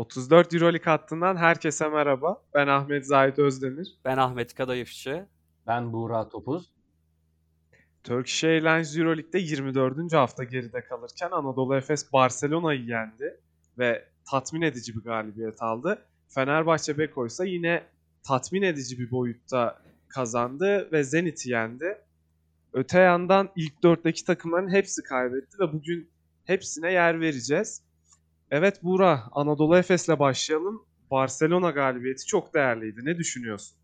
34 Euroleague hattından herkese merhaba. Ben Ahmet Zahit Özdemir. Ben Ahmet Kadayıfçı. Ben Buğra Topuz. Turkish Airlines Euroleague'de 24. hafta geride kalırken Anadolu Efes Barcelona'yı yendi ve tatmin edici bir galibiyet aldı. Fenerbahçe Beko ise yine tatmin edici bir boyutta kazandı ve Zenit'i yendi. Öte yandan ilk dörtteki takımların hepsi kaybetti ve bugün hepsine yer vereceğiz. Evet Buğra, Anadolu Efes'le başlayalım. Barcelona galibiyeti çok değerliydi. Ne düşünüyorsun?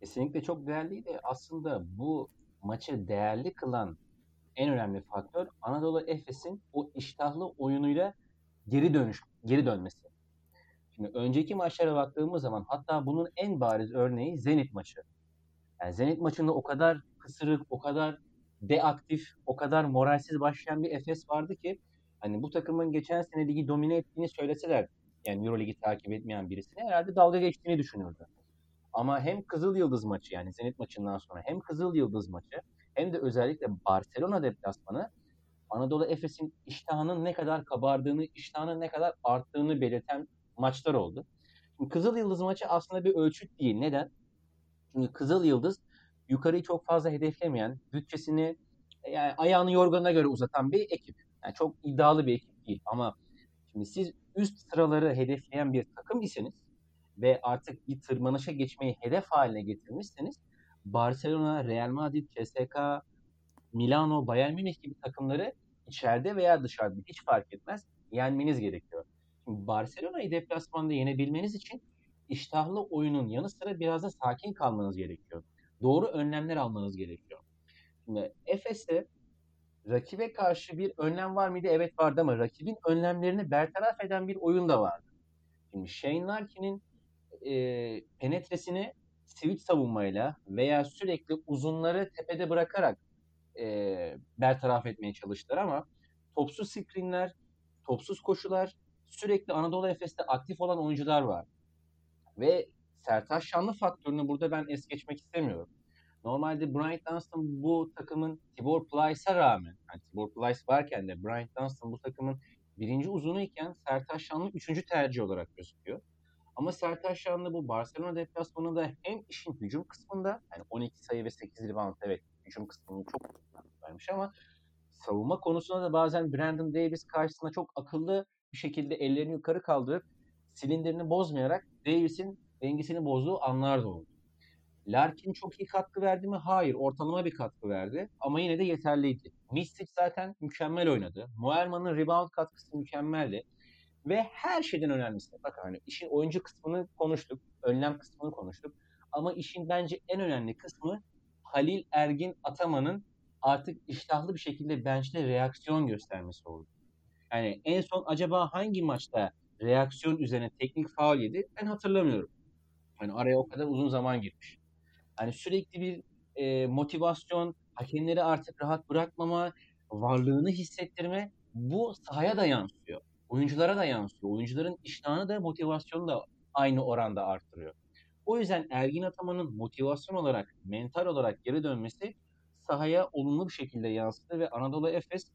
Kesinlikle çok değerliydi. Aslında bu maçı değerli kılan en önemli faktör Anadolu Efes'in o iştahlı oyunuyla geri dönüş geri dönmesi. Şimdi önceki maçlara baktığımız zaman hatta bunun en bariz örneği Zenit maçı. Yani Zenit maçında o kadar kısırık, o kadar deaktif, o kadar moralsiz başlayan bir Efes vardı ki hani bu takımın geçen sene ligi domine ettiğini söyleseler yani Euroligi takip etmeyen birisine herhalde dalga geçtiğini düşünürdü. Ama hem Kızıl Yıldız maçı yani Zenit maçından sonra hem Kızıl Yıldız maçı hem de özellikle Barcelona deplasmanı Anadolu Efes'in iştahının ne kadar kabardığını, iştahının ne kadar arttığını belirten maçlar oldu. Şimdi Kızıl Yıldız maçı aslında bir ölçüt değil. Neden? Çünkü Kızıl Yıldız yukarıyı çok fazla hedeflemeyen, bütçesini yani ayağını yorganına göre uzatan bir ekip. Yani çok iddialı bir ekip değil ama şimdi siz üst sıraları hedefleyen bir takım iseniz ve artık bir tırmanışa geçmeyi hedef haline getirmişseniz Barcelona, Real Madrid, CSK, Milano, Bayern Münih gibi takımları içeride veya dışarıda hiç fark etmez yenmeniz gerekiyor. Şimdi Barcelona'yı deplasmanda yenebilmeniz için iştahlı oyunun yanı sıra biraz da sakin kalmanız gerekiyor. Doğru önlemler almanız gerekiyor. Şimdi Efes'te rakibe karşı bir önlem var mıydı? Evet vardı ama rakibin önlemlerini bertaraf eden bir oyun da vardı. Şimdi Shane Larkin'in e, penetresini switch savunmayla veya sürekli uzunları tepede bırakarak e, bertaraf etmeye çalıştılar ama topsuz screenler, topsuz koşular, sürekli Anadolu Efes'te aktif olan oyuncular var. Ve Sertaş Şanlı faktörünü burada ben es geçmek istemiyorum. Normalde Bryant Dunstan bu takımın Tibor Plyce'a rağmen, yani Tibor Plyce varken de Bryant Dunstan bu takımın birinci uzunu iken Sertaş Şanlı üçüncü tercih olarak gözüküyor. Ama Sertaş Şanlı bu Barcelona deplasmanında hem işin hücum kısmında yani 12 sayı ve 8 rebound evet hücum kısmını çok vermiş ama savunma konusunda da bazen Brandon Davis karşısında çok akıllı bir şekilde ellerini yukarı kaldırıp silindirini bozmayarak Davis'in dengesini bozduğu anlar da oldu. Larkin çok iyi katkı verdi mi? Hayır. Ortalama bir katkı verdi. Ama yine de yeterliydi. Mistic zaten mükemmel oynadı. Muelman'ın rebound katkısı mükemmeldi. Ve her şeyden önemlisi. Bakın hani işin oyuncu kısmını konuştuk. Önlem kısmını konuştuk. Ama işin bence en önemli kısmı Halil Ergin Ataman'ın artık iştahlı bir şekilde bench'te reaksiyon göstermesi oldu. Yani en son acaba hangi maçta reaksiyon üzerine teknik faul yedi? Ben hatırlamıyorum. Hani araya o kadar uzun zaman girmiş. Hani sürekli bir e, motivasyon, hakemleri artık rahat bırakmama, varlığını hissettirme bu sahaya da yansıyor. Oyunculara da yansıyor. Oyuncuların iştahını da motivasyonu da aynı oranda arttırıyor. O yüzden Ergin Ataman'ın motivasyon olarak, mental olarak geri dönmesi sahaya olumlu bir şekilde yansıdı ve Anadolu Efes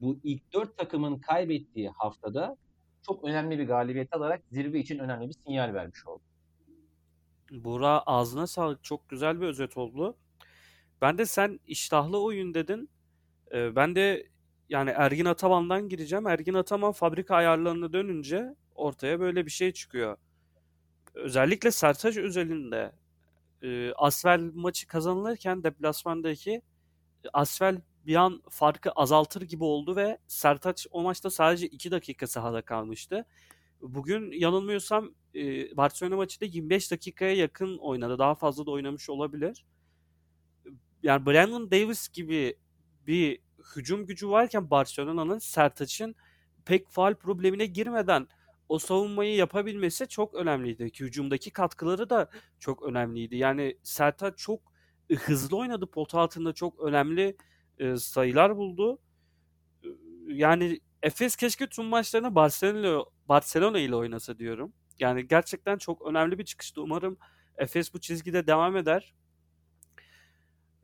bu ilk dört takımın kaybettiği haftada çok önemli bir galibiyet alarak zirve için önemli bir sinyal vermiş oldu. Buğra ağzına sağlık. Çok güzel bir özet oldu. Ben de sen iştahlı oyun dedin. Ee, ben de yani Ergin Ataman'dan gireceğim. Ergin Ataman fabrika ayarlarına dönünce ortaya böyle bir şey çıkıyor. Özellikle Sertaç özelinde e, Asvel maçı kazanılırken deplasmandaki Asvel bir an farkı azaltır gibi oldu ve Sertaç o maçta sadece 2 dakika sahada kalmıştı. Bugün yanılmıyorsam e, Barcelona maçı da 25 dakikaya yakın oynadı. Daha fazla da oynamış olabilir. Yani Brandon Davis gibi bir hücum gücü varken Barcelona'nın Sertaç'ın pek faal problemine girmeden o savunmayı yapabilmesi çok önemliydi. Ki hücumdaki katkıları da çok önemliydi. Yani Sertaç çok hızlı oynadı. Pot altında çok önemli e, sayılar buldu. Yani Efes keşke tüm maçlarını Barcelona, Barcelona ile oynasa diyorum. Yani gerçekten çok önemli bir çıkıştı. Umarım Efes bu çizgide devam eder.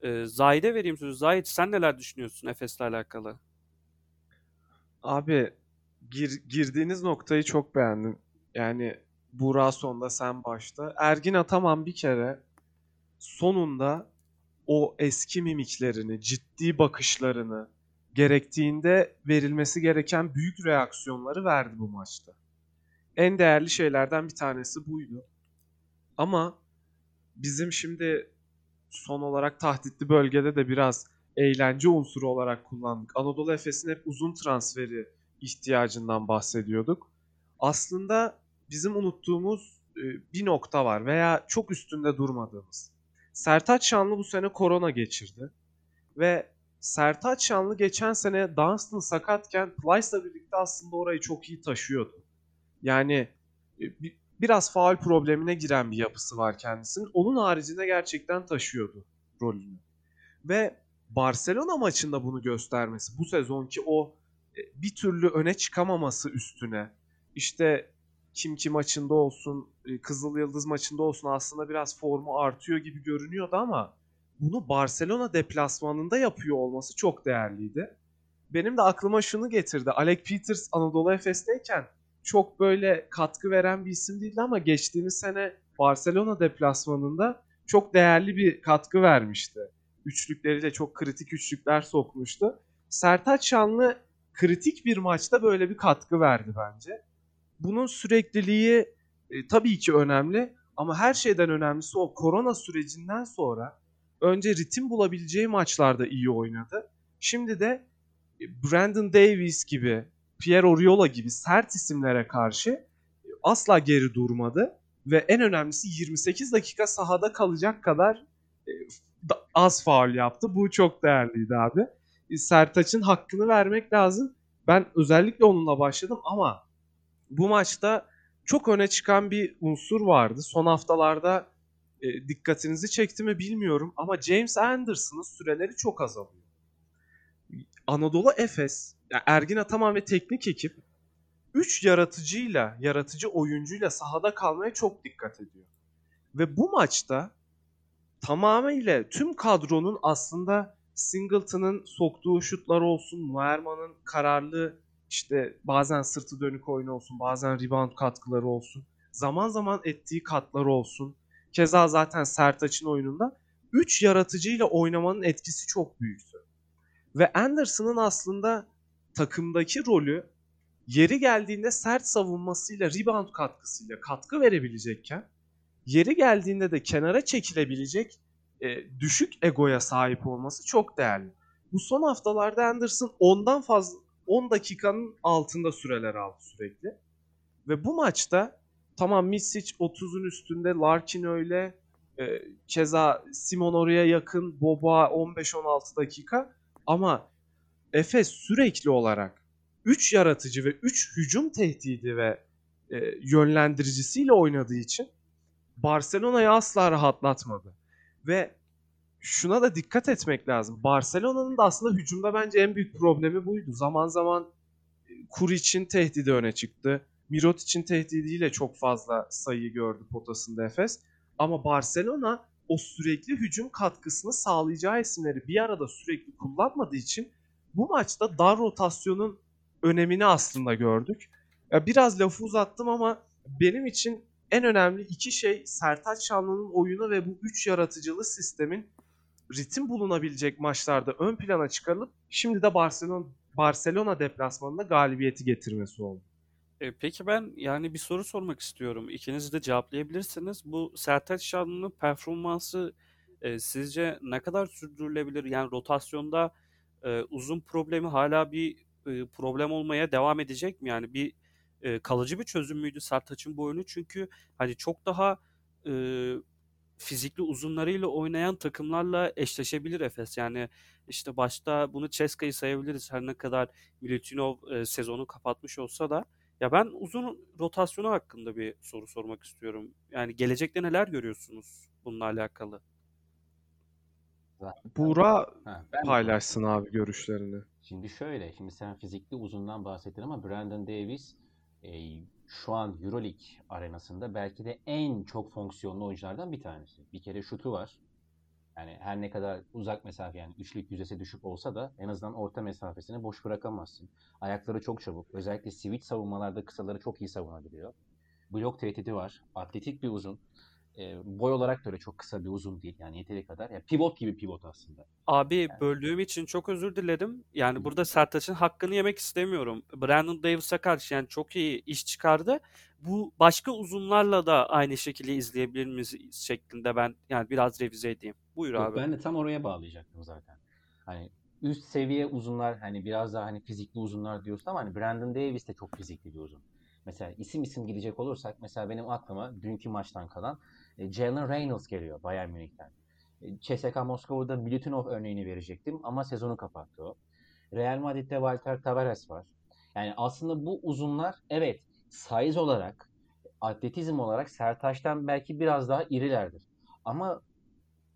Ee, Zahid'e vereyim sözü. Zahid sen neler düşünüyorsun Efes'le alakalı? Abi gir- girdiğiniz noktayı çok beğendim. Yani Buğra sonda sen başta. Ergin Ataman bir kere sonunda o eski mimiklerini, ciddi bakışlarını, gerektiğinde verilmesi gereken büyük reaksiyonları verdi bu maçta. En değerli şeylerden bir tanesi buydu. Ama bizim şimdi son olarak tahditli bölgede de biraz eğlence unsuru olarak kullandık. Anadolu Efes'in hep uzun transferi ihtiyacından bahsediyorduk. Aslında bizim unuttuğumuz e, bir nokta var veya çok üstünde durmadığımız. Sertaç Şanlı bu sene korona geçirdi. Ve Sertaç Şanlı geçen sene Dunstan sakatken Plyce'la birlikte aslında orayı çok iyi taşıyordu. Yani e, bi- biraz faul problemine giren bir yapısı var kendisinin. Onun haricinde gerçekten taşıyordu rolünü. Ve Barcelona maçında bunu göstermesi, bu sezonki o e, bir türlü öne çıkamaması üstüne işte Kimki maçında olsun, e, Kızıl Yıldız maçında olsun aslında biraz formu artıyor gibi görünüyordu ama bunu Barcelona deplasmanında yapıyor olması çok değerliydi. Benim de aklıma şunu getirdi. Alec Peters Anadolu Efes'teyken çok böyle katkı veren bir isim değildi ama geçtiğimiz sene Barcelona deplasmanında çok değerli bir katkı vermişti. Üçlükleriyle çok kritik üçlükler sokmuştu. Sertaç Şanlı kritik bir maçta böyle bir katkı verdi bence. Bunun sürekliliği e, tabii ki önemli ama her şeyden önemlisi o korona sürecinden sonra önce ritim bulabileceği maçlarda iyi oynadı. Şimdi de Brandon Davis gibi, Pierre Oriola gibi sert isimlere karşı asla geri durmadı ve en önemlisi 28 dakika sahada kalacak kadar e, az faul yaptı. Bu çok değerliydi abi. E, Sertaç'ın hakkını vermek lazım. Ben özellikle onunla başladım ama bu maçta çok öne çıkan bir unsur vardı. Son haftalarda e, dikkatinizi çekti mi bilmiyorum ama James Anderson'ın süreleri çok azalıyor. Anadolu Efes, yani Ergin Ataman ve teknik ekip 3 yaratıcıyla, yaratıcı oyuncuyla sahada kalmaya çok dikkat ediyor. Ve bu maçta tamamıyla tüm kadronun aslında Singleton'ın soktuğu şutlar olsun, Muerman'ın kararlı işte bazen sırtı dönük oyunu olsun, bazen rebound katkıları olsun, zaman zaman ettiği katlar olsun. Keza zaten Sertaç'ın oyununda 3 yaratıcıyla oynamanın etkisi çok büyüktü. Ve Anderson'ın aslında takımdaki rolü yeri geldiğinde sert savunmasıyla, rebound katkısıyla katkı verebilecekken yeri geldiğinde de kenara çekilebilecek e, düşük egoya sahip olması çok değerli. Bu son haftalarda Anderson ondan fazla 10 dakikanın altında süreler aldı sürekli. Ve bu maçta tamam Misic 30'un üstünde, Larkin öyle, e, keza Simon oraya yakın, Boba 15-16 dakika ama Efes sürekli olarak 3 yaratıcı ve 3 hücum tehdidi ve e, yönlendiricisiyle oynadığı için Barcelona'yı asla rahatlatmadı. Ve şuna da dikkat etmek lazım. Barcelona'nın da aslında hücumda bence en büyük problemi buydu. Zaman zaman Kuric'in tehdidi öne çıktı. Mirotic'in tehdidiyle çok fazla sayı gördü potasında Efes. Ama Barcelona o sürekli hücum katkısını sağlayacağı isimleri bir arada sürekli kullanmadığı için bu maçta dar rotasyonun önemini aslında gördük. Ya biraz lafı uzattım ama benim için en önemli iki şey Sertaç Şanlı'nın oyunu ve bu üç yaratıcılı sistemin ritim bulunabilecek maçlarda ön plana çıkarılıp şimdi de Barcelona Barcelona deplasmanında galibiyeti getirmesi oldu. E, peki ben yani bir soru sormak istiyorum. İkiniz de cevaplayabilirsiniz. Bu Sertaç Şanlı'nın performansı e, sizce ne kadar sürdürülebilir? Yani rotasyonda e, uzun problemi hala bir e, problem olmaya devam edecek mi? Yani bir e, kalıcı bir çözüm müydü Sertaç'ın bu oyunu? Çünkü hani çok daha e, fizikli uzunlarıyla oynayan takımlarla eşleşebilir Efes. Yani işte başta bunu Ceska'yı sayabiliriz. Her ne kadar Milutinov e, sezonu kapatmış olsa da. Ya ben uzun rotasyonu hakkında bir soru sormak istiyorum. Yani gelecekte neler görüyorsunuz bununla alakalı? Zaten- Buğra Ha, ben paylaşsın abi görüşlerini. Şimdi şöyle, şimdi sen fizikli uzundan bahsettin ama Brandon Davis e, şu an EuroLeague arenasında belki de en çok fonksiyonlu oyunculardan bir tanesi. Bir kere şutu var. Yani her ne kadar uzak mesafe yani üçlük yüzdesi düşük olsa da en azından orta mesafesini boş bırakamazsın. Ayakları çok çabuk. Özellikle switch savunmalarda kısaları çok iyi savunabiliyor. Blok tehdidi var. Atletik bir uzun. E, boy olarak da öyle çok kısa bir uzun değil. Yani yeteri kadar. Yani pivot gibi pivot aslında. Abi Yani. böldüğüm için çok özür dilerim. Yani Hı. burada Sertaç'ın hakkını yemek istemiyorum. Brandon Davis'a karşı yani çok iyi iş çıkardı. Bu başka uzunlarla da aynı şekilde izleyebilir miyiz şeklinde ben yani biraz revize edeyim. Buyur Yok, abi. ben de tam oraya bağlayacaktım zaten. Hani üst seviye uzunlar hani biraz daha hani fizikli uzunlar diyorsun ama hani Brandon Davis de çok fizikli bir uzun. Mesela isim isim gidecek olursak mesela benim aklıma dünkü maçtan kalan e, Jalen Reynolds geliyor Bayern Münih'ten. E, CSKA Moskova'da Milutinov örneğini verecektim ama sezonu kapattı o. Real Madrid'de Walter Tavares var. Yani aslında bu uzunlar evet size olarak, atletizm olarak Sertaç'tan belki biraz daha irilerdir. Ama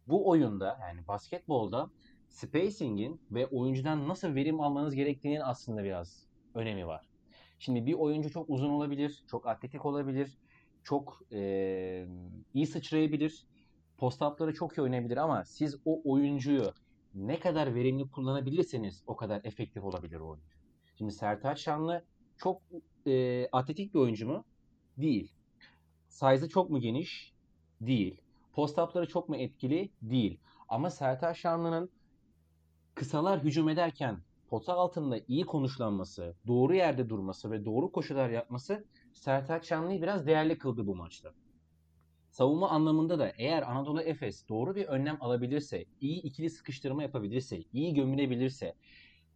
bu oyunda yani basketbolda spacing'in ve oyuncudan nasıl verim almanız gerektiğinin aslında biraz önemi var. Şimdi bir oyuncu çok uzun olabilir, çok atletik olabilir, çok eee, iyi sıçrayabilir, post-up'ları çok iyi oynayabilir ama siz o oyuncuyu ne kadar verimli kullanabilirseniz o kadar efektif olabilir o oyuncu. Şimdi Sertaç Şanlı çok eee, atletik bir oyuncu mu? Değil. Size'ı çok mu geniş? Değil. Post-up'ları çok mu etkili? Değil. Ama Sertaç Şanlı'nın kısalar hücum ederken pota altında iyi konuşlanması, doğru yerde durması ve doğru koşular yapması Sertaç Şanlı'yı biraz değerli kıldı bu maçta. Savunma anlamında da eğer Anadolu Efes doğru bir önlem alabilirse, iyi ikili sıkıştırma yapabilirse, iyi gömülebilirse,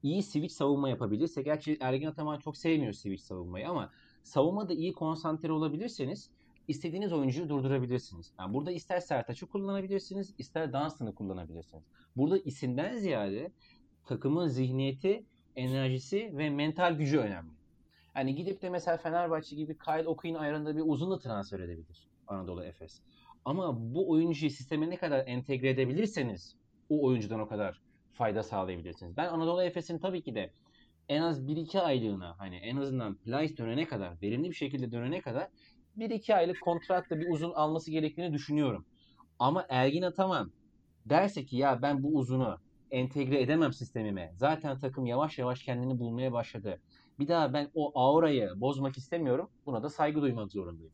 iyi switch savunma yapabilirse, gerçi Ergin Ataman çok sevmiyor switch savunmayı ama savunmada iyi konsantre olabilirseniz istediğiniz oyuncuyu durdurabilirsiniz. Yani burada ister Sertaç'ı kullanabilirsiniz, ister Dunstan'ı kullanabilirsiniz. Burada isimden ziyade takımın zihniyeti, enerjisi ve mental gücü önemli. Yani gidip de mesela Fenerbahçe gibi Kyle Okuy'un ayarında bir uzunla transfer edebilir Anadolu Efes. Ama bu oyuncuyu sisteme ne kadar entegre edebilirseniz o oyuncudan o kadar fayda sağlayabilirsiniz. Ben Anadolu Efes'in tabii ki de en az 1-2 aylığına hani en azından Plyce dönene kadar, verimli bir şekilde dönene kadar 1-2 aylık kontratla bir uzun alması gerektiğini düşünüyorum. Ama Ergin Ataman derse ki ya ben bu uzunu entegre edemem sistemime. Zaten takım yavaş yavaş kendini bulmaya başladı. Bir daha ben o aurayı bozmak istemiyorum. Buna da saygı duymak zorundayım.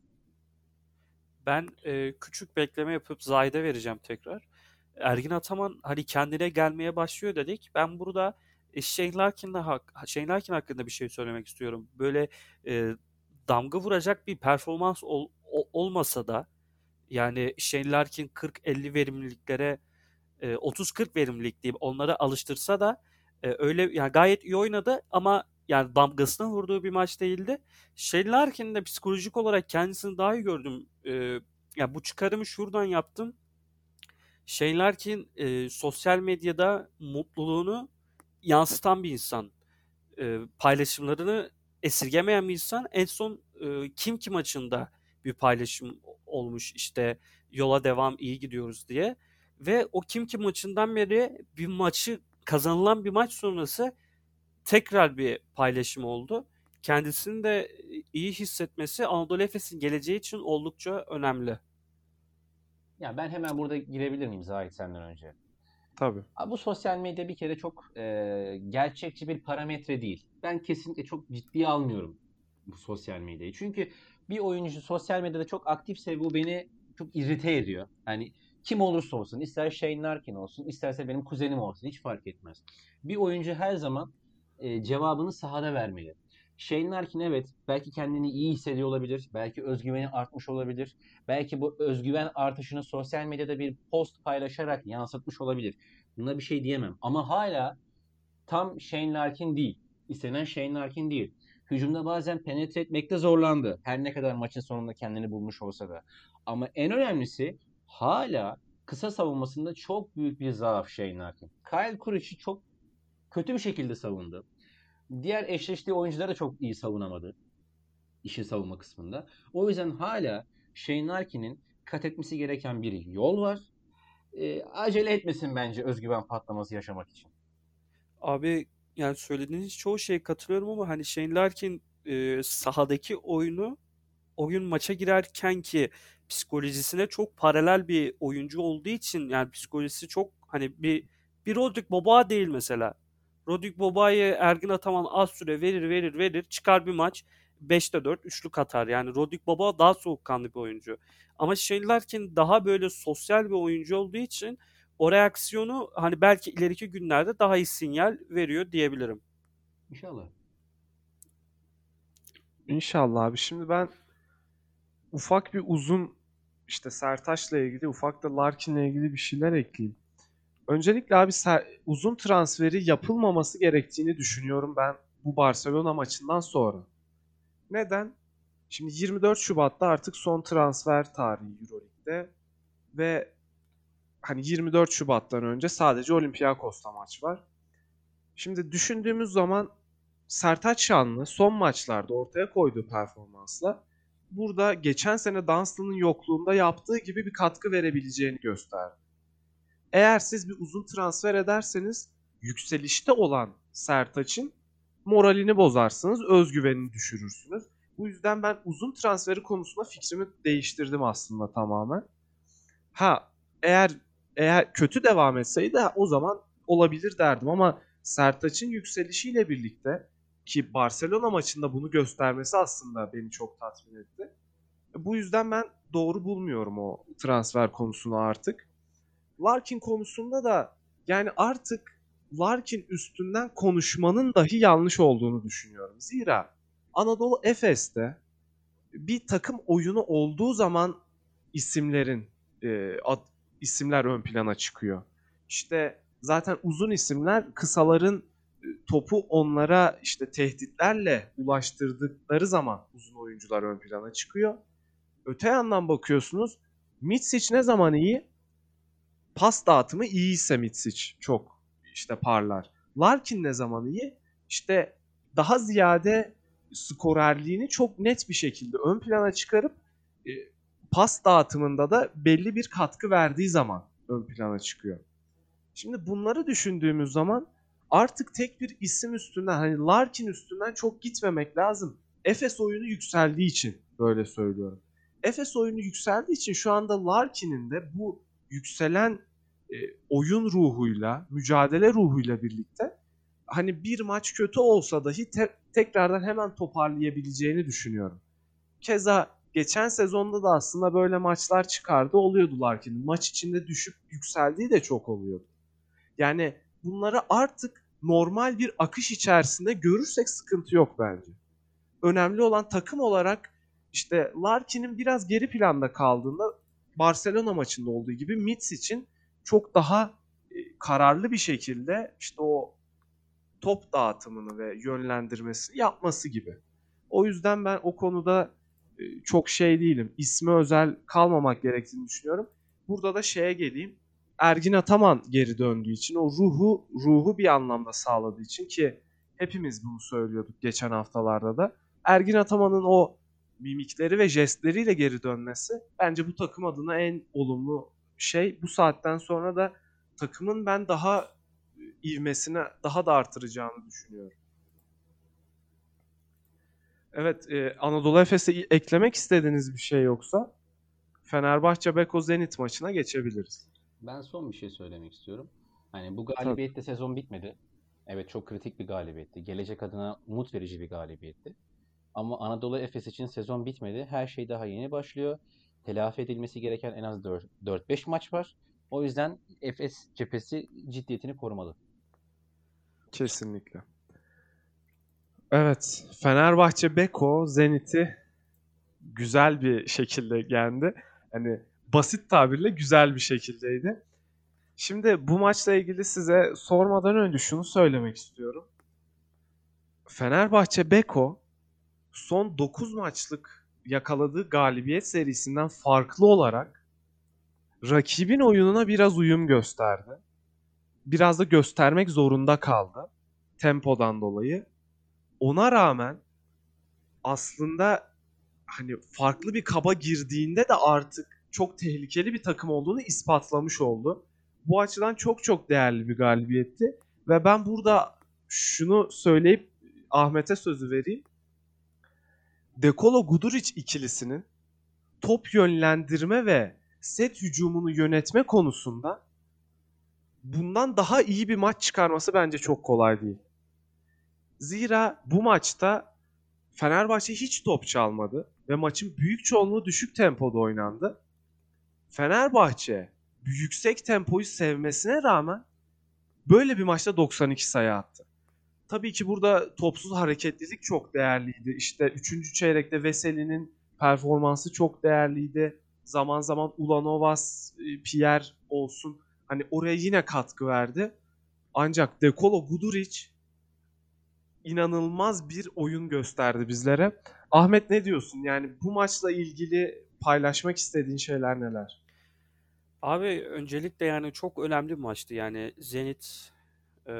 Ben e, küçük bekleme yapıp Zayde vereceğim tekrar. Ergin Ataman hani kendine gelmeye başlıyor dedik. Ben burada e, Shane Larkin'de hak, Shane Larkin hakkında bir şey söylemek istiyorum. Böyle e, damga vuracak bir performans ol- o- olmasa da yani Shane Larkin 40-50 verimliliklere e, 30-40 verimlilik deyip onlara alıştırsa da e, öyle yani gayet iyi oynadı ama yani damgasına vurduğu bir maç değildi. Shane Larkin'in de psikolojik olarak kendisini daha iyi gördüm. E, ya bu çıkarımı şuradan yaptım. Shane Larkin e, sosyal medyada mutluluğunu yansıtan bir insan. E, paylaşımlarını esirgemeyen bir insan. En son e, Kim Ki maçında bir paylaşım olmuş işte yola devam iyi gidiyoruz diye. Ve o Kim Ki maçından beri bir maçı kazanılan bir maç sonrası tekrar bir paylaşım oldu. Kendisini de iyi hissetmesi Anadolu Efes'in geleceği için oldukça önemli. Ya ben hemen burada girebilir miyim Zahit senden önce? Tabii. Abi Bu sosyal medya bir kere çok e, gerçekçi bir parametre değil. Ben kesinlikle çok ciddiye almıyorum bu sosyal medyayı. Çünkü bir oyuncu sosyal medyada çok aktifse bu beni çok irrite ediyor. Yani kim olursa olsun, ister Shane Larkin olsun, isterse benim kuzenim olsun hiç fark etmez. Bir oyuncu her zaman e, cevabını sahada vermeli. Shane Larkin evet belki kendini iyi hissediyor olabilir, belki özgüveni artmış olabilir, belki bu özgüven artışını sosyal medyada bir post paylaşarak yansıtmış olabilir. Buna bir şey diyemem. Ama hala tam Shane Larkin değil. İstenen Shane Larkin değil. Hücumda bazen penetre etmekte zorlandı. Her ne kadar maçın sonunda kendini bulmuş olsa da. Ama en önemlisi hala kısa savunmasında çok büyük bir zaaf Shane Larkin. Kyle Kuric'i çok kötü bir şekilde savundu. Diğer eşleştiği oyuncuları da çok iyi savunamadı. İşin savunma kısmında. O yüzden hala Shane Larkin'in kat etmesi gereken bir yol var. E, acele etmesin bence özgüven patlaması yaşamak için. Abi yani söylediğiniz çoğu şeye katılıyorum ama hani Shane Larkin e, sahadaki oyunu oyun maça girerken ki psikolojisine çok paralel bir oyuncu olduğu için yani psikolojisi çok hani bir bir Rodrik Boba değil mesela. Rodrik Boba'yı Ergin Ataman az süre verir verir verir çıkar bir maç 5'te 4 üçlük atar. Yani Rodrik Boba daha soğukkanlı bir oyuncu. Ama Shane Larkin daha böyle sosyal bir oyuncu olduğu için o reaksiyonu hani belki ileriki günlerde daha iyi sinyal veriyor diyebilirim. İnşallah. İnşallah abi. Şimdi ben ufak bir uzun işte Sertaç'la ilgili ufak da Larkin'le ilgili bir şeyler ekleyeyim. Öncelikle abi uzun transferi yapılmaması gerektiğini düşünüyorum ben bu Barcelona maçından sonra. Neden? Şimdi 24 Şubat'ta artık son transfer tarihi Euroleague'de ve hani 24 Şubat'tan önce sadece Olympiakos'ta maç var. Şimdi düşündüğümüz zaman Sertaç Şanlı son maçlarda ortaya koyduğu performansla burada geçen sene Dunstan'ın yokluğunda yaptığı gibi bir katkı verebileceğini gösterdi. Eğer siz bir uzun transfer ederseniz yükselişte olan Sertaç'ın moralini bozarsınız, özgüvenini düşürürsünüz. Bu yüzden ben uzun transferi konusunda fikrimi değiştirdim aslında tamamen. Ha eğer eğer kötü devam etseydi o zaman olabilir derdim ama Sertaç'ın yükselişiyle birlikte ki Barcelona maçında bunu göstermesi aslında beni çok tatmin etti. Bu yüzden ben doğru bulmuyorum o transfer konusunu artık. Larkin konusunda da yani artık Larkin üstünden konuşmanın dahi yanlış olduğunu düşünüyorum. Zira Anadolu Efes'te bir takım oyunu olduğu zaman isimlerin e, ad, isimler ön plana çıkıyor. İşte zaten uzun isimler kısaların e, topu onlara işte tehditlerle ulaştırdıkları zaman uzun oyuncular ön plana çıkıyor. Öte yandan bakıyorsunuz Mitsic ne zaman iyi? Pas dağıtımı iyiyse Mitsic çok işte parlar. Larkin ne zaman iyi? İşte daha ziyade skorerliğini çok net bir şekilde ön plana çıkarıp e, pas dağıtımında da belli bir katkı verdiği zaman ön plana çıkıyor. Şimdi bunları düşündüğümüz zaman artık tek bir isim üstünden hani Larkin üstünden çok gitmemek lazım. Efes oyunu yükseldiği için böyle söylüyorum. Efes oyunu yükseldiği için şu anda Larkin'in de bu yükselen e, oyun ruhuyla, mücadele ruhuyla birlikte hani bir maç kötü olsa dahi te- tekrardan hemen toparlayabileceğini düşünüyorum. Keza geçen sezonda da aslında böyle maçlar çıkardı oluyordu Larkin'in. Maç içinde düşüp yükseldiği de çok oluyordu. Yani bunları artık normal bir akış içerisinde görürsek sıkıntı yok bence. Önemli olan takım olarak işte Larkin'in biraz geri planda kaldığında Barcelona maçında olduğu gibi Mitz için çok daha e, kararlı bir şekilde işte o top dağıtımını ve yönlendirmesini yapması gibi. O yüzden ben o konuda e, çok şey değilim. İsmi özel kalmamak gerektiğini düşünüyorum. Burada da şeye geleyim. Ergin Ataman geri döndüğü için o ruhu ruhu bir anlamda sağladığı için ki hepimiz bunu söylüyorduk geçen haftalarda da. Ergin Ataman'ın o mimikleri ve jestleriyle geri dönmesi bence bu takım adına en olumlu şey. Bu saatten sonra da takımın ben daha ivmesini daha da artıracağını düşünüyorum. Evet, e, Anadolu Efes'e eklemek istediğiniz bir şey yoksa Fenerbahçe Beko Zenit maçına geçebiliriz. Ben son bir şey söylemek istiyorum. Hani bu galibiyette sezon bitmedi. Evet çok kritik bir galibiyetti. Gelecek adına umut verici bir galibiyetti. Ama Anadolu Efes için sezon bitmedi. Her şey daha yeni başlıyor. Telafi edilmesi gereken en az 4-5 maç var. O yüzden Efes cephesi ciddiyetini korumalı. Kesinlikle. Evet, Fenerbahçe Beko Zenit'i güzel bir şekilde yendi. Hani basit tabirle güzel bir şekildeydi. Şimdi bu maçla ilgili size sormadan önce şunu söylemek istiyorum. Fenerbahçe Beko son 9 maçlık yakaladığı galibiyet serisinden farklı olarak rakibin oyununa biraz uyum gösterdi. Biraz da göstermek zorunda kaldı tempodan dolayı. Ona rağmen aslında hani farklı bir kaba girdiğinde de artık çok tehlikeli bir takım olduğunu ispatlamış oldu. Bu açıdan çok çok değerli bir galibiyetti ve ben burada şunu söyleyip Ahmet'e sözü vereyim. Dekolo Guduric ikilisinin top yönlendirme ve set hücumunu yönetme konusunda bundan daha iyi bir maç çıkarması bence çok kolay değil. Zira bu maçta Fenerbahçe hiç top çalmadı ve maçın büyük çoğunluğu düşük tempoda oynandı. Fenerbahçe yüksek tempoyu sevmesine rağmen böyle bir maçta 92 sayı attı. Tabii ki burada topsuz hareketlilik çok değerliydi. İşte 3. çeyrekte Veseli'nin performansı çok değerliydi. Zaman zaman Ulanovas, e, Pierre olsun hani oraya yine katkı verdi. Ancak Dekolo Guduric inanılmaz bir oyun gösterdi bizlere. Ahmet ne diyorsun? Yani bu maçla ilgili paylaşmak istediğin şeyler neler? Abi öncelikle yani çok önemli bir maçtı. Yani Zenit e,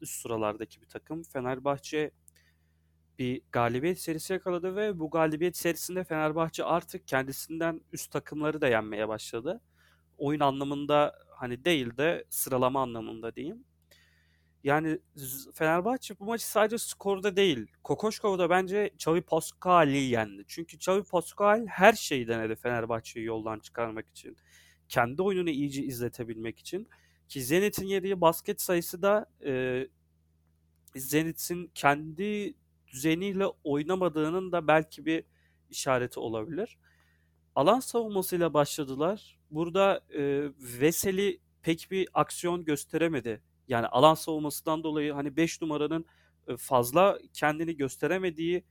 üst sıralardaki bir takım. Fenerbahçe bir galibiyet serisi yakaladı ve bu galibiyet serisinde Fenerbahçe artık kendisinden üst takımları da yenmeye başladı. Oyun anlamında hani değil de sıralama anlamında diyeyim. Yani Fenerbahçe bu maçı sadece skorda değil, Kokoşkov'da bence Xavi Pascal'i yendi. Çünkü Xavi Pascal her şeyi denedi Fenerbahçe'yi yoldan çıkarmak için. Kendi oyununu iyice izletebilmek için. Ki Zenit'in yediği basket sayısı da e, Zenit'in kendi düzeniyle oynamadığının da belki bir işareti olabilir. Alan savunmasıyla başladılar. Burada e, Veseli pek bir aksiyon gösteremedi. Yani alan savunmasından dolayı hani 5 numaranın fazla kendini gösteremediği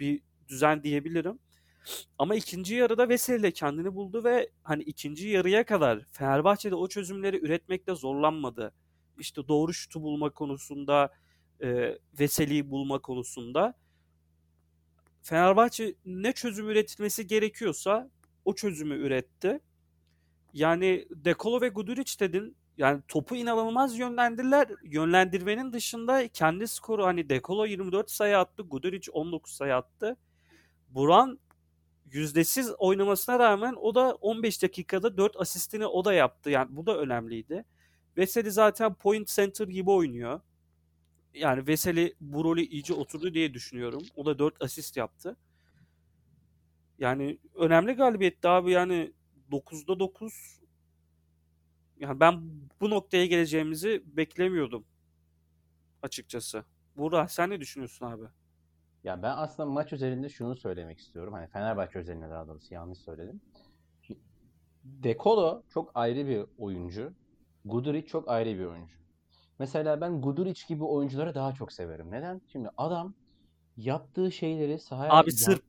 bir düzen diyebilirim. Ama ikinci yarıda Veseli kendini buldu ve hani ikinci yarıya kadar Fenerbahçe'de o çözümleri üretmekte zorlanmadı. İşte doğru şutu bulma konusunda, e, Veseli'yi bulma konusunda. Fenerbahçe ne çözüm üretilmesi gerekiyorsa o çözümü üretti. Yani Dekolo ve Guduric dedin. Yani topu inanılmaz yönlendirdiler. Yönlendirmenin dışında kendi skoru hani Dekolo 24 sayı attı. Guduric 19 sayı attı. Buran yüzdesiz oynamasına rağmen o da 15 dakikada 4 asistini o da yaptı. Yani bu da önemliydi. Veseli zaten point center gibi oynuyor. Yani Veseli bu rolü iyice oturdu diye düşünüyorum. O da 4 asist yaptı. Yani önemli galibiyetti abi yani 9'da 9 yani ben bu noktaya geleceğimizi beklemiyordum açıkçası. Buğra sen ne düşünüyorsun abi? Ya ben aslında maç üzerinde şunu söylemek istiyorum. Hani Fenerbahçe üzerinde daha doğrusu yanlış söyledim. Dekolo çok ayrı bir oyuncu. Guduric çok ayrı bir oyuncu. Mesela ben Guduric gibi oyuncuları daha çok severim. Neden? Şimdi adam yaptığı şeyleri sahaya... Abi Sırp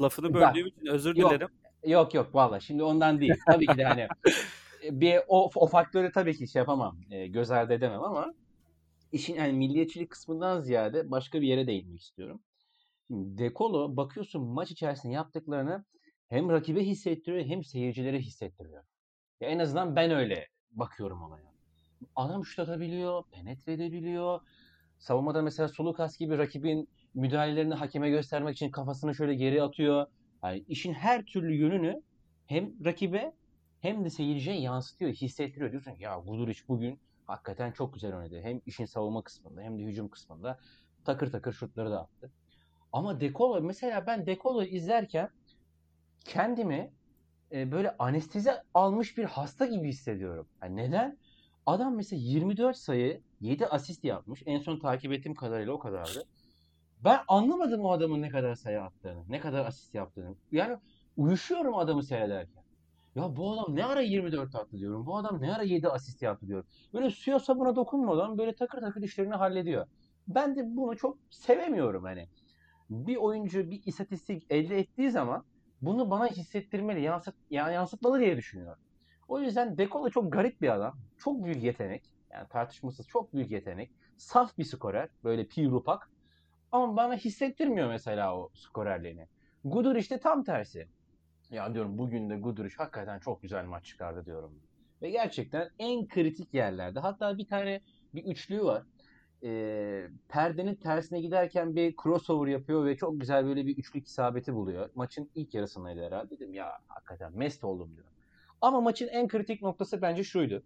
lafını böldüğüm için özür yok. dilerim. Yok yok valla şimdi ondan değil. Tabii ki de hani bir o, o faktörü tabii ki şey yapamam. e, göz ardı edemem ama işin yani milliyetçilik kısmından ziyade başka bir yere değinmek istiyorum. Şimdi Dekolo bakıyorsun maç içerisinde yaptıklarını hem rakibe hissettiriyor hem seyircilere hissettiriyor. Ya en azından ben öyle bakıyorum olaya. Adam şut atabiliyor, penetre edebiliyor. Savunmada mesela Sulukas gibi rakibin müdahalelerini hakeme göstermek için kafasını şöyle geri atıyor. Yani işin her türlü yönünü hem rakibe hem de seyirciye yansıtıyor, hissettiriyor. Diyorsun ki ya Guduric bugün hakikaten çok güzel oynadı. Hem işin savunma kısmında hem de hücum kısmında takır takır şutları da attı. Ama Dekolo mesela ben Dekolo'yu izlerken kendimi e, böyle anestezi almış bir hasta gibi hissediyorum. Yani neden? Adam mesela 24 sayı 7 asist yapmış. En son takip ettiğim kadarıyla o kadardı. Ben anlamadım o adamın ne kadar sayı attığını, ne kadar asist yaptığını. Yani uyuşuyorum adamı seyrederken. Ya bu adam ne ara 24 attı diyorum. Bu adam ne ara 7 asist yaptı diyorum. Böyle suya sabuna dokunmadan böyle takır takır işlerini hallediyor. Ben de bunu çok sevemiyorum hani. Bir oyuncu bir istatistik elde ettiği zaman bunu bana hissettirmeli, yansıt, yani yansıtmalı diye düşünüyorum. O yüzden Dekolo çok garip bir adam. Çok büyük yetenek. Yani tartışmasız çok büyük yetenek. Saf bir skorer. Böyle pirupak. Ama bana hissettirmiyor mesela o skorerliğini. Gudur işte tam tersi. Ya diyorum bugün de Guduric hakikaten çok güzel maç çıkardı diyorum. Ve gerçekten en kritik yerlerde. Hatta bir tane bir üçlüğü var. Ee, perdenin tersine giderken bir crossover yapıyor ve çok güzel böyle bir üçlük isabeti buluyor. Maçın ilk yarısındaydı herhalde. Dedim ya hakikaten mest oldum diyorum. Ama maçın en kritik noktası bence şuydu.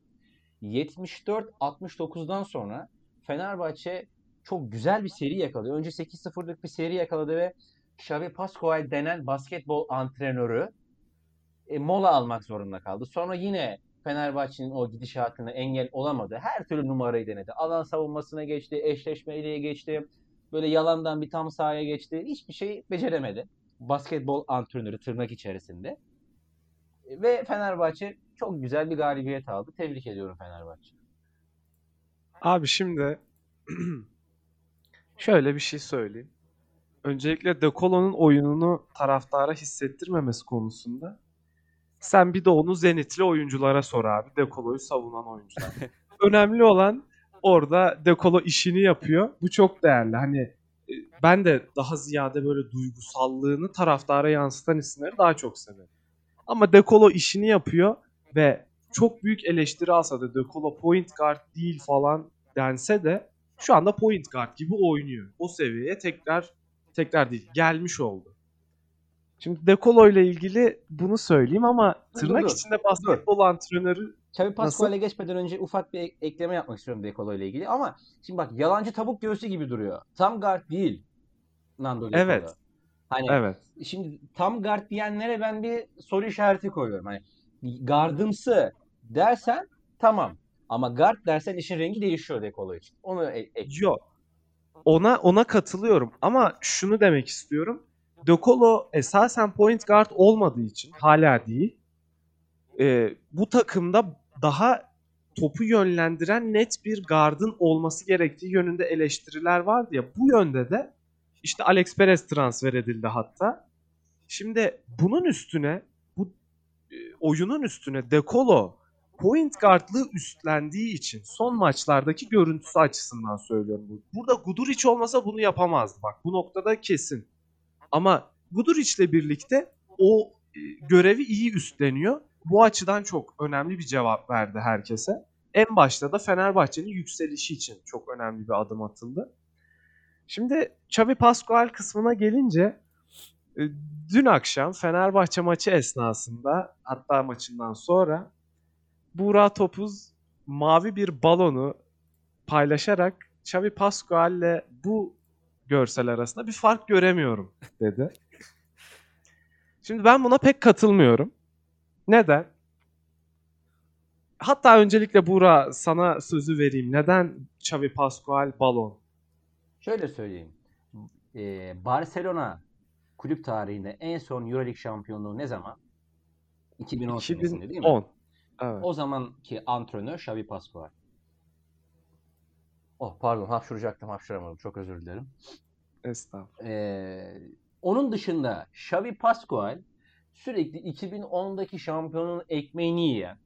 74-69'dan sonra Fenerbahçe çok güzel bir seri yakalıyor. Önce 8-0'lık bir seri yakaladı ve Xavi Pascual denen basketbol antrenörü e, mola almak zorunda kaldı. Sonra yine Fenerbahçe'nin o gidişatına engel olamadı. Her türlü numarayı denedi. Alan savunmasına geçti, eşleşmeliğe geçti. Böyle yalandan bir tam sahaya geçti. Hiçbir şey beceremedi. Basketbol antrenörü tırnak içerisinde. Ve Fenerbahçe çok güzel bir galibiyet aldı. Tebrik ediyorum Fenerbahçe. Abi şimdi şöyle bir şey söyleyeyim. Öncelikle De Colo'nun oyununu taraftara hissettirmemesi konusunda sen bir de onu Zenitli oyunculara sor abi. De Colo'yu savunan oyuncular. Önemli olan orada De Colo işini yapıyor. Bu çok değerli. Hani e, ben de daha ziyade böyle duygusallığını taraftara yansıtan isimleri daha çok severim. Ama De Colo işini yapıyor ve çok büyük eleştiri alsa da De Colo point guard değil falan dense de şu anda point guard gibi oynuyor. O seviyeye tekrar tekrar değil gelmiş oldu. Şimdi De Colo ile ilgili bunu söyleyeyim ama Dur, tırnak dur, içinde basketbol antrenörü Xavi Pascual'e geçmeden önce ufak bir ek- ekleme yapmak istiyorum Dekolo ile ilgili ama şimdi bak yalancı tavuk göğsü gibi duruyor. Tam guard değil Nando De Colo. Evet. Hani evet. şimdi tam guard diyenlere ben bir soru işareti koyuyorum. Hani gardımsı dersen tamam. Ama guard dersen işin rengi değişiyor Dekolo için. Onu e- ek- Yok. Ona ona katılıyorum ama şunu demek istiyorum. De Colo esasen point guard olmadığı için hala değil. e, bu takımda daha topu yönlendiren net bir guard'ın olması gerektiği yönünde eleştiriler vardı ya. Bu yönde de işte Alex Perez transfer edildi hatta. Şimdi bunun üstüne bu e, oyunun üstüne De Colo point guardlığı üstlendiği için son maçlardaki görüntüsü açısından söylüyorum. bu. Burada Guduric olmasa bunu yapamazdı. Bak bu noktada kesin. Ama Guduric'le birlikte o e, görevi iyi üstleniyor. Bu açıdan çok önemli bir cevap verdi herkese. En başta da Fenerbahçe'nin yükselişi için çok önemli bir adım atıldı. Şimdi Xavi Pascual kısmına gelince e, dün akşam Fenerbahçe maçı esnasında hatta maçından sonra Buğra Topuz mavi bir balonu paylaşarak Xavi Pascual'le bu görsel arasında bir fark göremiyorum dedi. Şimdi ben buna pek katılmıyorum. Neden? Hatta öncelikle Buğra sana sözü vereyim. Neden Xavi Pascual balon? Şöyle söyleyeyim. Ee, Barcelona kulüp tarihinde en son Euroleague şampiyonluğu ne zaman? 2010 senesinde değil mi? 2010. Evet. O zamanki antrenör Xavi Pascual. Oh pardon hapşuracaktım hapşuramadım. Çok özür dilerim. Estağfurullah. Ee, onun dışında Xavi Pascual sürekli 2010'daki şampiyonun ekmeğini yiyen,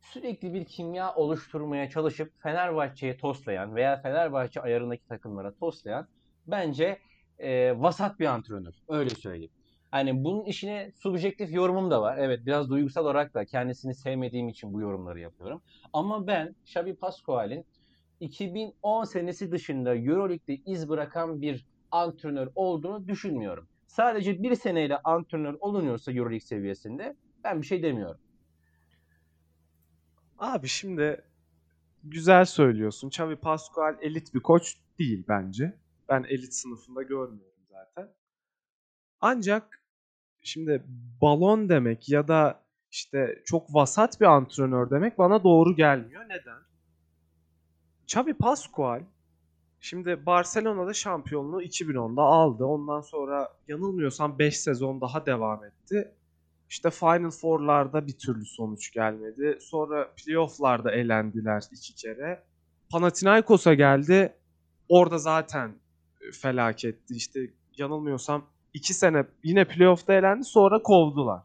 sürekli bir kimya oluşturmaya çalışıp Fenerbahçe'ye toslayan veya Fenerbahçe ayarındaki takımlara toslayan bence e, vasat bir antrenör. Öyle söyleyeyim. Hani bunun işine subjektif yorumum da var. Evet biraz duygusal olarak da kendisini sevmediğim için bu yorumları yapıyorum. Ama ben Xavi Pascual'in 2010 senesi dışında Euroleague'de iz bırakan bir antrenör olduğunu düşünmüyorum. Sadece bir seneyle antrenör olunuyorsa Euroleague seviyesinde ben bir şey demiyorum. Abi şimdi güzel söylüyorsun. Xavi Pascual elit bir koç değil bence. Ben elit sınıfında görmüyorum zaten. Ancak şimdi balon demek ya da işte çok vasat bir antrenör demek bana doğru gelmiyor. Neden? Xavi Pascual şimdi Barcelona'da şampiyonluğu 2010'da aldı. Ondan sonra yanılmıyorsam 5 sezon daha devam etti. İşte Final Four'larda bir türlü sonuç gelmedi. Sonra playoff'larda elendiler iki kere. Panathinaikos'a geldi. Orada zaten felaketti. İşte yanılmıyorsam iki sene yine playoff'ta elendi sonra kovdular.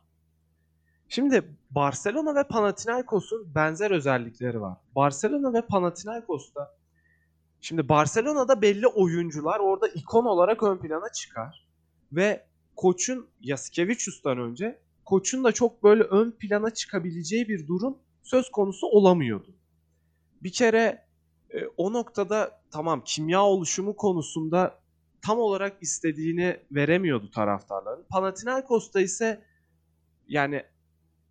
Şimdi Barcelona ve Panathinaikos'un benzer özellikleri var. Barcelona ve Panathinaikos'ta şimdi Barcelona'da belli oyuncular orada ikon olarak ön plana çıkar. Ve koçun Yasikevicius'tan önce koçun da çok böyle ön plana çıkabileceği bir durum söz konusu olamıyordu. Bir kere e, o noktada tamam kimya oluşumu konusunda tam olarak istediğini veremiyordu taraftarların. Panathinaikos'ta ise yani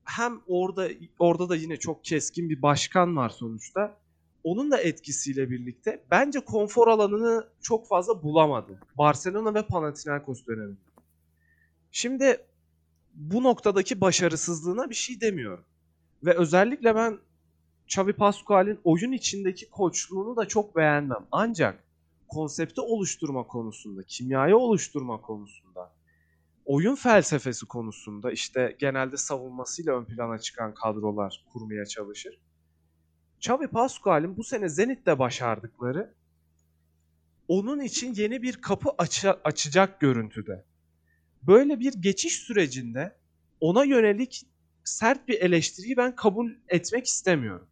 hem orada orada da yine çok keskin bir başkan var sonuçta. Onun da etkisiyle birlikte bence konfor alanını çok fazla bulamadı. Barcelona ve Panathinaikos döneminde. Şimdi bu noktadaki başarısızlığına bir şey demiyorum. Ve özellikle ben Xavi Pascual'in oyun içindeki koçluğunu da çok beğenmem. Ancak konsepti oluşturma konusunda, kimyayı oluşturma konusunda, oyun felsefesi konusunda işte genelde savunmasıyla ön plana çıkan kadrolar kurmaya çalışır. Xavi Pascual'in bu sene Zenit'te başardıkları onun için yeni bir kapı aça- açacak görüntüde. Böyle bir geçiş sürecinde ona yönelik sert bir eleştiriyi ben kabul etmek istemiyorum.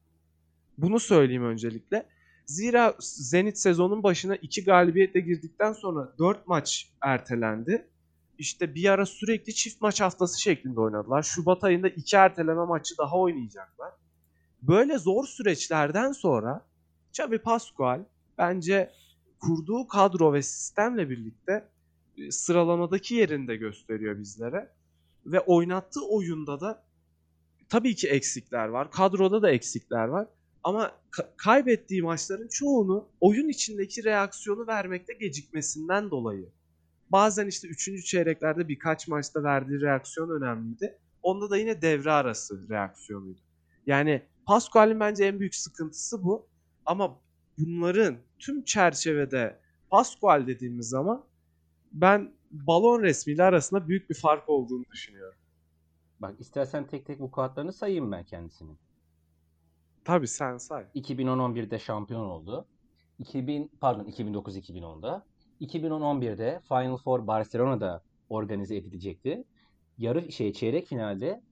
Bunu söyleyeyim öncelikle. Zira Zenit sezonun başına 2 galibiyetle girdikten sonra 4 maç ertelendi. İşte bir ara sürekli çift maç haftası şeklinde oynadılar. Şubat ayında 2 erteleme maçı daha oynayacaklar. Böyle zor süreçlerden sonra Xavi Pascual bence kurduğu kadro ve sistemle birlikte e, sıralamadaki yerini de gösteriyor bizlere. Ve oynattığı oyunda da tabii ki eksikler var. Kadroda da eksikler var. Ama ka- kaybettiği maçların çoğunu oyun içindeki reaksiyonu vermekte gecikmesinden dolayı. Bazen işte 3. çeyreklerde birkaç maçta verdiği reaksiyon önemliydi. Onda da yine devre arası reaksiyonuydu. Yani Pascual'in bence en büyük sıkıntısı bu. Ama bunların tüm çerçevede Pascual dediğimiz zaman ben balon resmiyle arasında büyük bir fark olduğunu düşünüyorum. Bak istersen tek tek vukuatlarını sayayım ben kendisinin. Tabii sen say. 2010-11'de şampiyon oldu. 2000 pardon 2009-2010'da. 2010-11'de Final Four Barcelona'da organize edilecekti. Yarı şey çeyrek finalde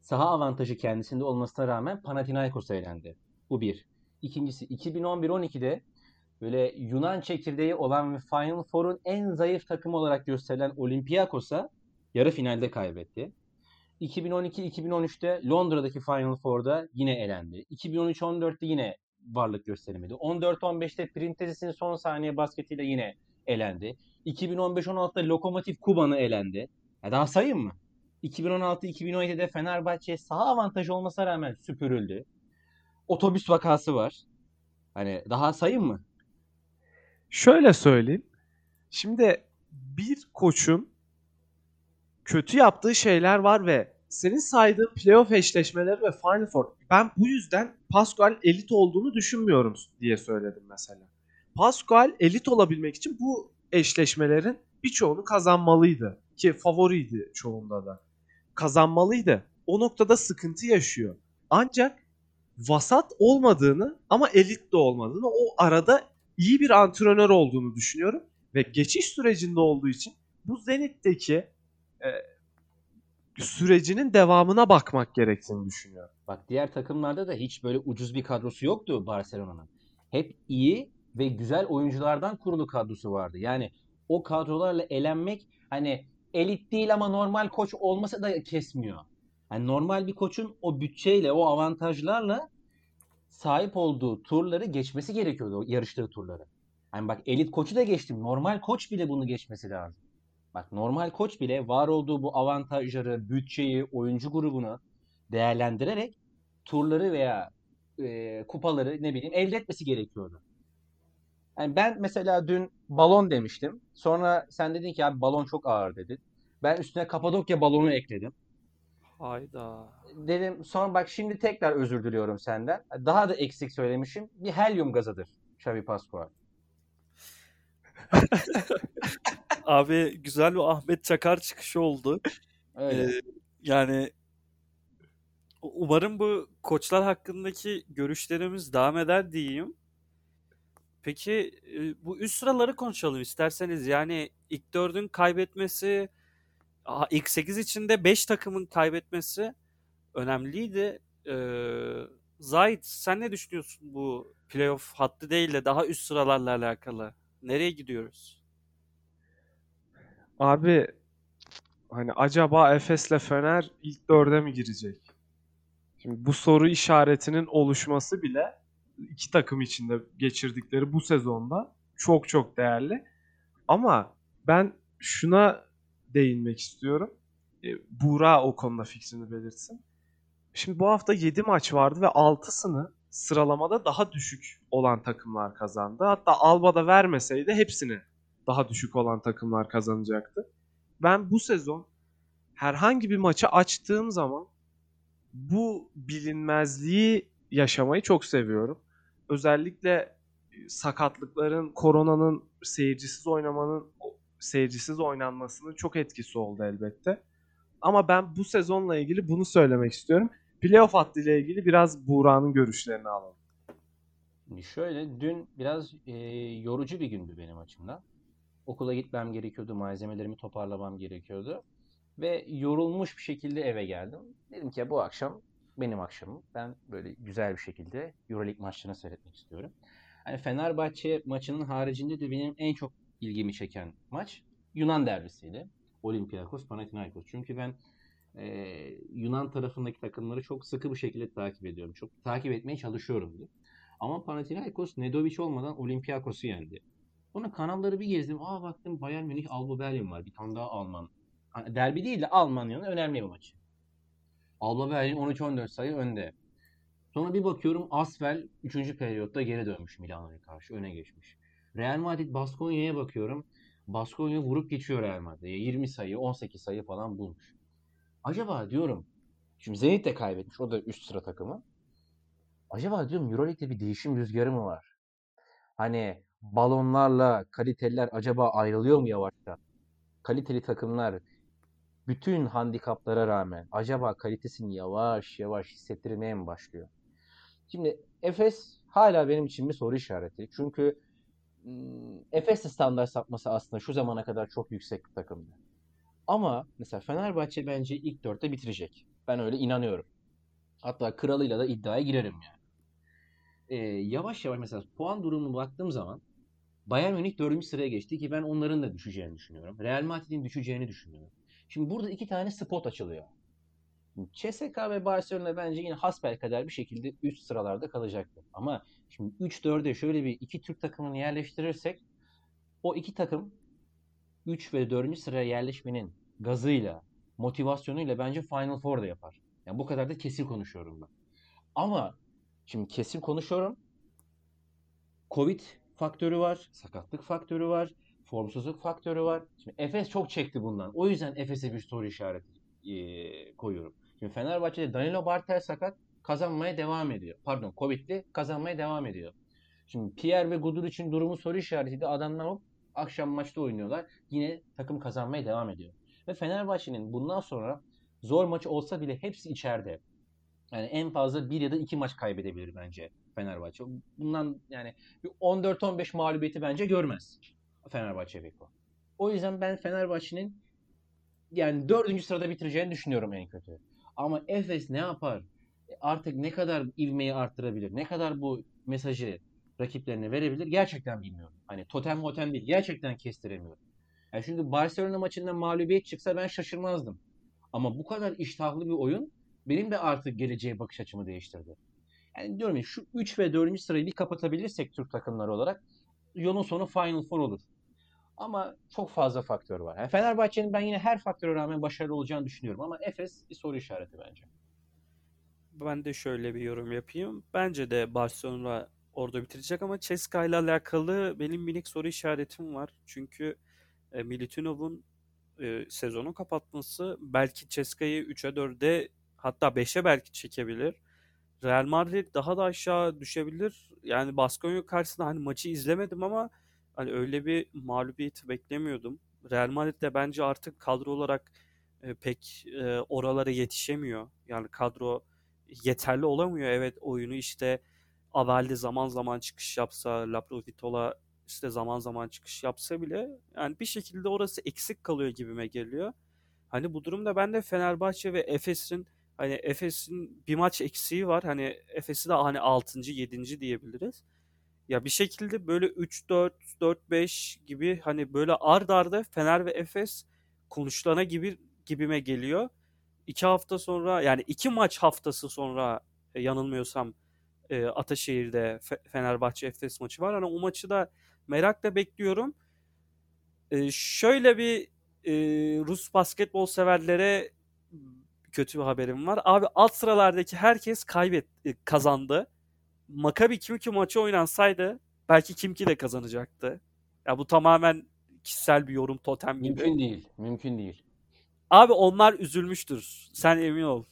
saha avantajı kendisinde olmasına rağmen Panathinaikos'a elendi. Bu bir. İkincisi 2011-12'de böyle Yunan çekirdeği olan ve Final Four'un en zayıf takımı olarak gösterilen Olympiakos'a yarı finalde kaybetti. 2012-2013'te Londra'daki Final Four'da yine elendi. 2013-14'te yine varlık gösteremedi. 14-15'te Printezis'in son saniye basketiyle yine elendi. 2015-16'da Lokomotiv Kuban'ı elendi. Ya daha sayayım mı? 2016-2017'de Fenerbahçe saha avantajı olmasına rağmen süpürüldü. Otobüs vakası var. Hani daha sayayım mı? Şöyle söyleyeyim. Şimdi bir koçun kötü yaptığı şeyler var ve senin saydığın playoff eşleşmeleri ve Final Four. Ben bu yüzden Pascual elit olduğunu düşünmüyorum diye söyledim mesela. Pascual elit olabilmek için bu eşleşmelerin birçoğunu kazanmalıydı. Ki favoriydi çoğunda da. Kazanmalıydı. O noktada sıkıntı yaşıyor. Ancak vasat olmadığını ama elit de olmadığını o arada iyi bir antrenör olduğunu düşünüyorum. Ve geçiş sürecinde olduğu için bu Zenit'teki e, sürecinin devamına bakmak gerektiğini düşünüyorum. Bak diğer takımlarda da hiç böyle ucuz bir kadrosu yoktu Barcelona'nın. Hep iyi ve güzel oyunculardan kurulu kadrosu vardı. Yani o kadrolarla elenmek hani elit değil ama normal koç olmasa da kesmiyor. Yani normal bir koçun o bütçeyle, o avantajlarla sahip olduğu turları geçmesi gerekiyordu, yarıştığı turları. Hani bak elit koçu da geçtim. Normal koç bile bunu geçmesi lazım. Bak normal koç bile var olduğu bu avantajları, bütçeyi, oyuncu grubunu değerlendirerek turları veya e, kupaları ne bileyim elde etmesi gerekiyordu. Yani ben mesela dün balon demiştim. Sonra sen dedin ki abi balon çok ağır dedin. Ben üstüne Kapadokya balonu ekledim. Hayda. Dedim sonra bak şimdi tekrar özür diliyorum senden. Daha da eksik söylemişim. Bir helyum gazıdır Xavi Pascual. Abi güzel bir Ahmet Çakar çıkışı oldu. Ee, yani umarım bu koçlar hakkındaki görüşlerimiz devam eder diyeyim. Peki e, bu üst sıraları konuşalım isterseniz. Yani ilk dördün kaybetmesi, ilk 8 içinde 5 takımın kaybetmesi önemliydi. Ee, Zahit sen ne düşünüyorsun bu playoff hattı değil de daha üst sıralarla alakalı? Nereye gidiyoruz? Abi hani acaba Efes'le Fener ilk dörde mi girecek? Şimdi bu soru işaretinin oluşması bile iki takım içinde geçirdikleri bu sezonda çok çok değerli. Ama ben şuna değinmek istiyorum. E, Buğra o konuda fikrini belirtsin. Şimdi bu hafta 7 maç vardı ve 6'sını sıralamada daha düşük olan takımlar kazandı. Hatta Alba'da vermeseydi hepsini daha düşük olan takımlar kazanacaktı. Ben bu sezon herhangi bir maçı açtığım zaman bu bilinmezliği yaşamayı çok seviyorum. Özellikle e, sakatlıkların, koronanın seyircisiz oynamanın seyircisiz oynanmasının çok etkisi oldu elbette. Ama ben bu sezonla ilgili bunu söylemek istiyorum. Playoff hattıyla ilgili biraz Buğra'nın görüşlerini alalım. Şöyle dün biraz e, yorucu bir gündü benim açımdan. Okula gitmem gerekiyordu, malzemelerimi toparlamam gerekiyordu. Ve yorulmuş bir şekilde eve geldim. Dedim ki bu akşam benim akşamım. Ben böyle güzel bir şekilde Euroleague maçlarını seyretmek istiyorum. Hani Fenerbahçe maçının haricinde de benim en çok ilgimi çeken maç Yunan derbisiydi. Olympiakos Panathinaikos. Çünkü ben e, Yunan tarafındaki takımları çok sıkı bir şekilde takip ediyorum. Çok takip etmeye çalışıyorum. Diye. Ama Panathinaikos Nedovic olmadan Olympiakos'u yendi. Sonra kanalları bir gezdim. Aa baktım Bayern Münih Alba Berlin var. Bir tane daha Alman. Hani derbi değil de Almanya'nın önemli bir maçı. Alba Berlin 13-14 sayı önde. Sonra bir bakıyorum Asvel 3. periyotta geri dönmüş Milano'ya karşı. Öne geçmiş. Real Madrid Baskonya'ya bakıyorum. Baskonya vurup geçiyor Real Madrid'e. 20 sayı, 18 sayı falan bulmuş. Acaba diyorum, şimdi Zenit de kaybetmiş. O da üst sıra takımı. Acaba diyorum Euroleague'de bir değişim rüzgarı mı var? Hani balonlarla kaliteliler acaba ayrılıyor mu yavaştan? Kaliteli takımlar bütün handikaplara rağmen acaba kalitesini yavaş yavaş hissettirmeye mi başlıyor? Şimdi Efes hala benim için bir soru işareti. Çünkü Efes standart sapması aslında şu zamana kadar çok yüksek bir takımdı. Ama mesela Fenerbahçe bence ilk dörtte bitirecek. Ben öyle inanıyorum. Hatta kralıyla da iddiaya girerim yani. Ee, yavaş yavaş mesela puan durumuna baktığım zaman Bayern Münih dördüncü sıraya geçti ki ben onların da düşeceğini düşünüyorum. Real Madrid'in düşeceğini düşünüyorum. Şimdi burada iki tane spot açılıyor. CSK ve Barcelona bence yine hasbel kadar bir şekilde üst sıralarda kalacaktır. Ama şimdi 3-4'e şöyle bir iki Türk takımını yerleştirirsek o iki takım 3 ve 4. sıraya yerleşmenin gazıyla, motivasyonuyla bence Final Four'da yapar. Yani bu kadar da kesin konuşuyorum ben. Ama şimdi kesin konuşuyorum. Covid faktörü var, sakatlık faktörü var, formsuzluk faktörü var. Şimdi Efes çok çekti bundan. O yüzden Efes'e bir soru işareti e, koyuyorum. Şimdi Fenerbahçe'de Danilo Bartel sakat kazanmaya devam ediyor. Pardon Covid'li kazanmaya devam ediyor. Şimdi Pierre ve Gudur için durumu soru işaretiydi. Adamlar hop akşam maçta oynuyorlar. Yine takım kazanmaya devam ediyor. Ve Fenerbahçe'nin bundan sonra zor maç olsa bile hepsi içeride. Yani en fazla bir ya da iki maç kaybedebilir bence Fenerbahçe. Bundan yani bir 14-15 mağlubiyeti bence görmez Fenerbahçe Beko. O yüzden ben Fenerbahçe'nin yani dördüncü sırada bitireceğini düşünüyorum en kötü. Ama Efes ne yapar? E, artık ne kadar ivmeyi arttırabilir? Ne kadar bu mesajı rakiplerine verebilir? Gerçekten bilmiyorum. Hani totem motem değil. Gerçekten kestiremiyorum. Yani çünkü Barcelona maçında mağlubiyet çıksa ben şaşırmazdım. Ama bu kadar iştahlı bir oyun benim de artık geleceğe bakış açımı değiştirdi. Yani diyorum ya şu 3 ve 4. sırayı bir kapatabilirsek Türk takımları olarak yolun sonu Final Four olur. Ama çok fazla faktör var. Yani Fenerbahçe'nin ben yine her faktöre rağmen başarılı olacağını düşünüyorum ama Efes bir soru işareti bence. Ben de şöyle bir yorum yapayım. Bence de Barcelona orada bitirecek ama Ceska ile alakalı benim minik soru işaretim var. Çünkü e, Milutinov'un e, sezonu kapatması belki Ceska'yı 3'e 4'e hatta 5'e belki çekebilir. Real Madrid daha da aşağı düşebilir. Yani Baskonya karşısında hani maçı izlemedim ama hani öyle bir mağlubiyeti beklemiyordum. Real Madrid de bence artık kadro olarak e, pek e, oralara yetişemiyor. Yani kadro yeterli olamıyor. Evet oyunu işte Avalde zaman zaman çıkış yapsa, Laprovitola işte zaman zaman çıkış yapsa bile yani bir şekilde orası eksik kalıyor gibime geliyor. Hani bu durumda ben de Fenerbahçe ve Efes'in hani Efes'in bir maç eksiği var. Hani Efes'i de hani 6. 7. diyebiliriz. Ya bir şekilde böyle 3-4, 4-5 gibi hani böyle ard arda Fener ve Efes konuşulana gibi gibime geliyor. İki hafta sonra yani iki maç haftası sonra e, yanılmıyorsam e, Ataşehir'de Fenerbahçe Efes maçı var. Hani o maçı da merakla bekliyorum. E, şöyle bir e, Rus basketbol severlere kötü bir haberim var. Abi alt sıralardaki herkes kaybet e, kazandı. Makabi Kimki maçı oynansaydı belki Kimki de kazanacaktı. Ya bu tamamen kişisel bir yorum totem gibi. Mümkün değil. Mümkün değil. Abi onlar üzülmüştür. Sen emin ol.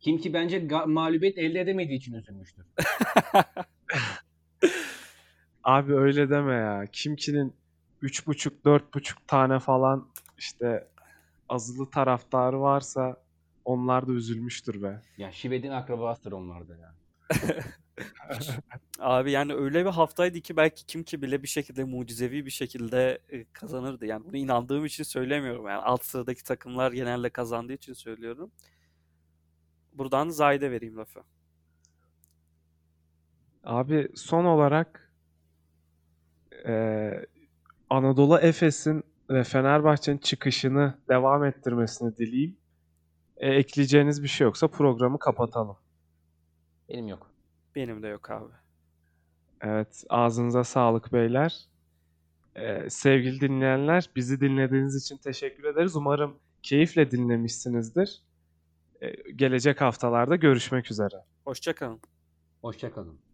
Kim ki bence ga- mağlubiyet elde edemediği için üzülmüştür. Abi öyle deme ya. Kimkinin 3.5 4.5 tane falan işte azılı taraftarı varsa onlar da üzülmüştür be. Ya Şived'in akrabasıdır onlar da ya. Abi yani öyle bir haftaydı ki belki kim ki bile bir şekilde mucizevi bir şekilde e, kazanırdı. Yani bunu inandığım için söylemiyorum. Yani alt sıradaki takımlar genelde kazandığı için söylüyorum. Buradan Zayde vereyim lafı. Abi son olarak eee, Anadolu Efes'in ve Fenerbahçe'nin çıkışını devam ettirmesini dileyeyim. E, ekleyeceğiniz bir şey yoksa programı kapatalım. Benim yok. Benim de yok abi. Evet, ağzınıza sağlık beyler. Ee, sevgili dinleyenler, bizi dinlediğiniz için teşekkür ederiz. Umarım keyifle dinlemişsinizdir. Ee, gelecek haftalarda görüşmek üzere. Hoşça kalın. Hoşçakalın.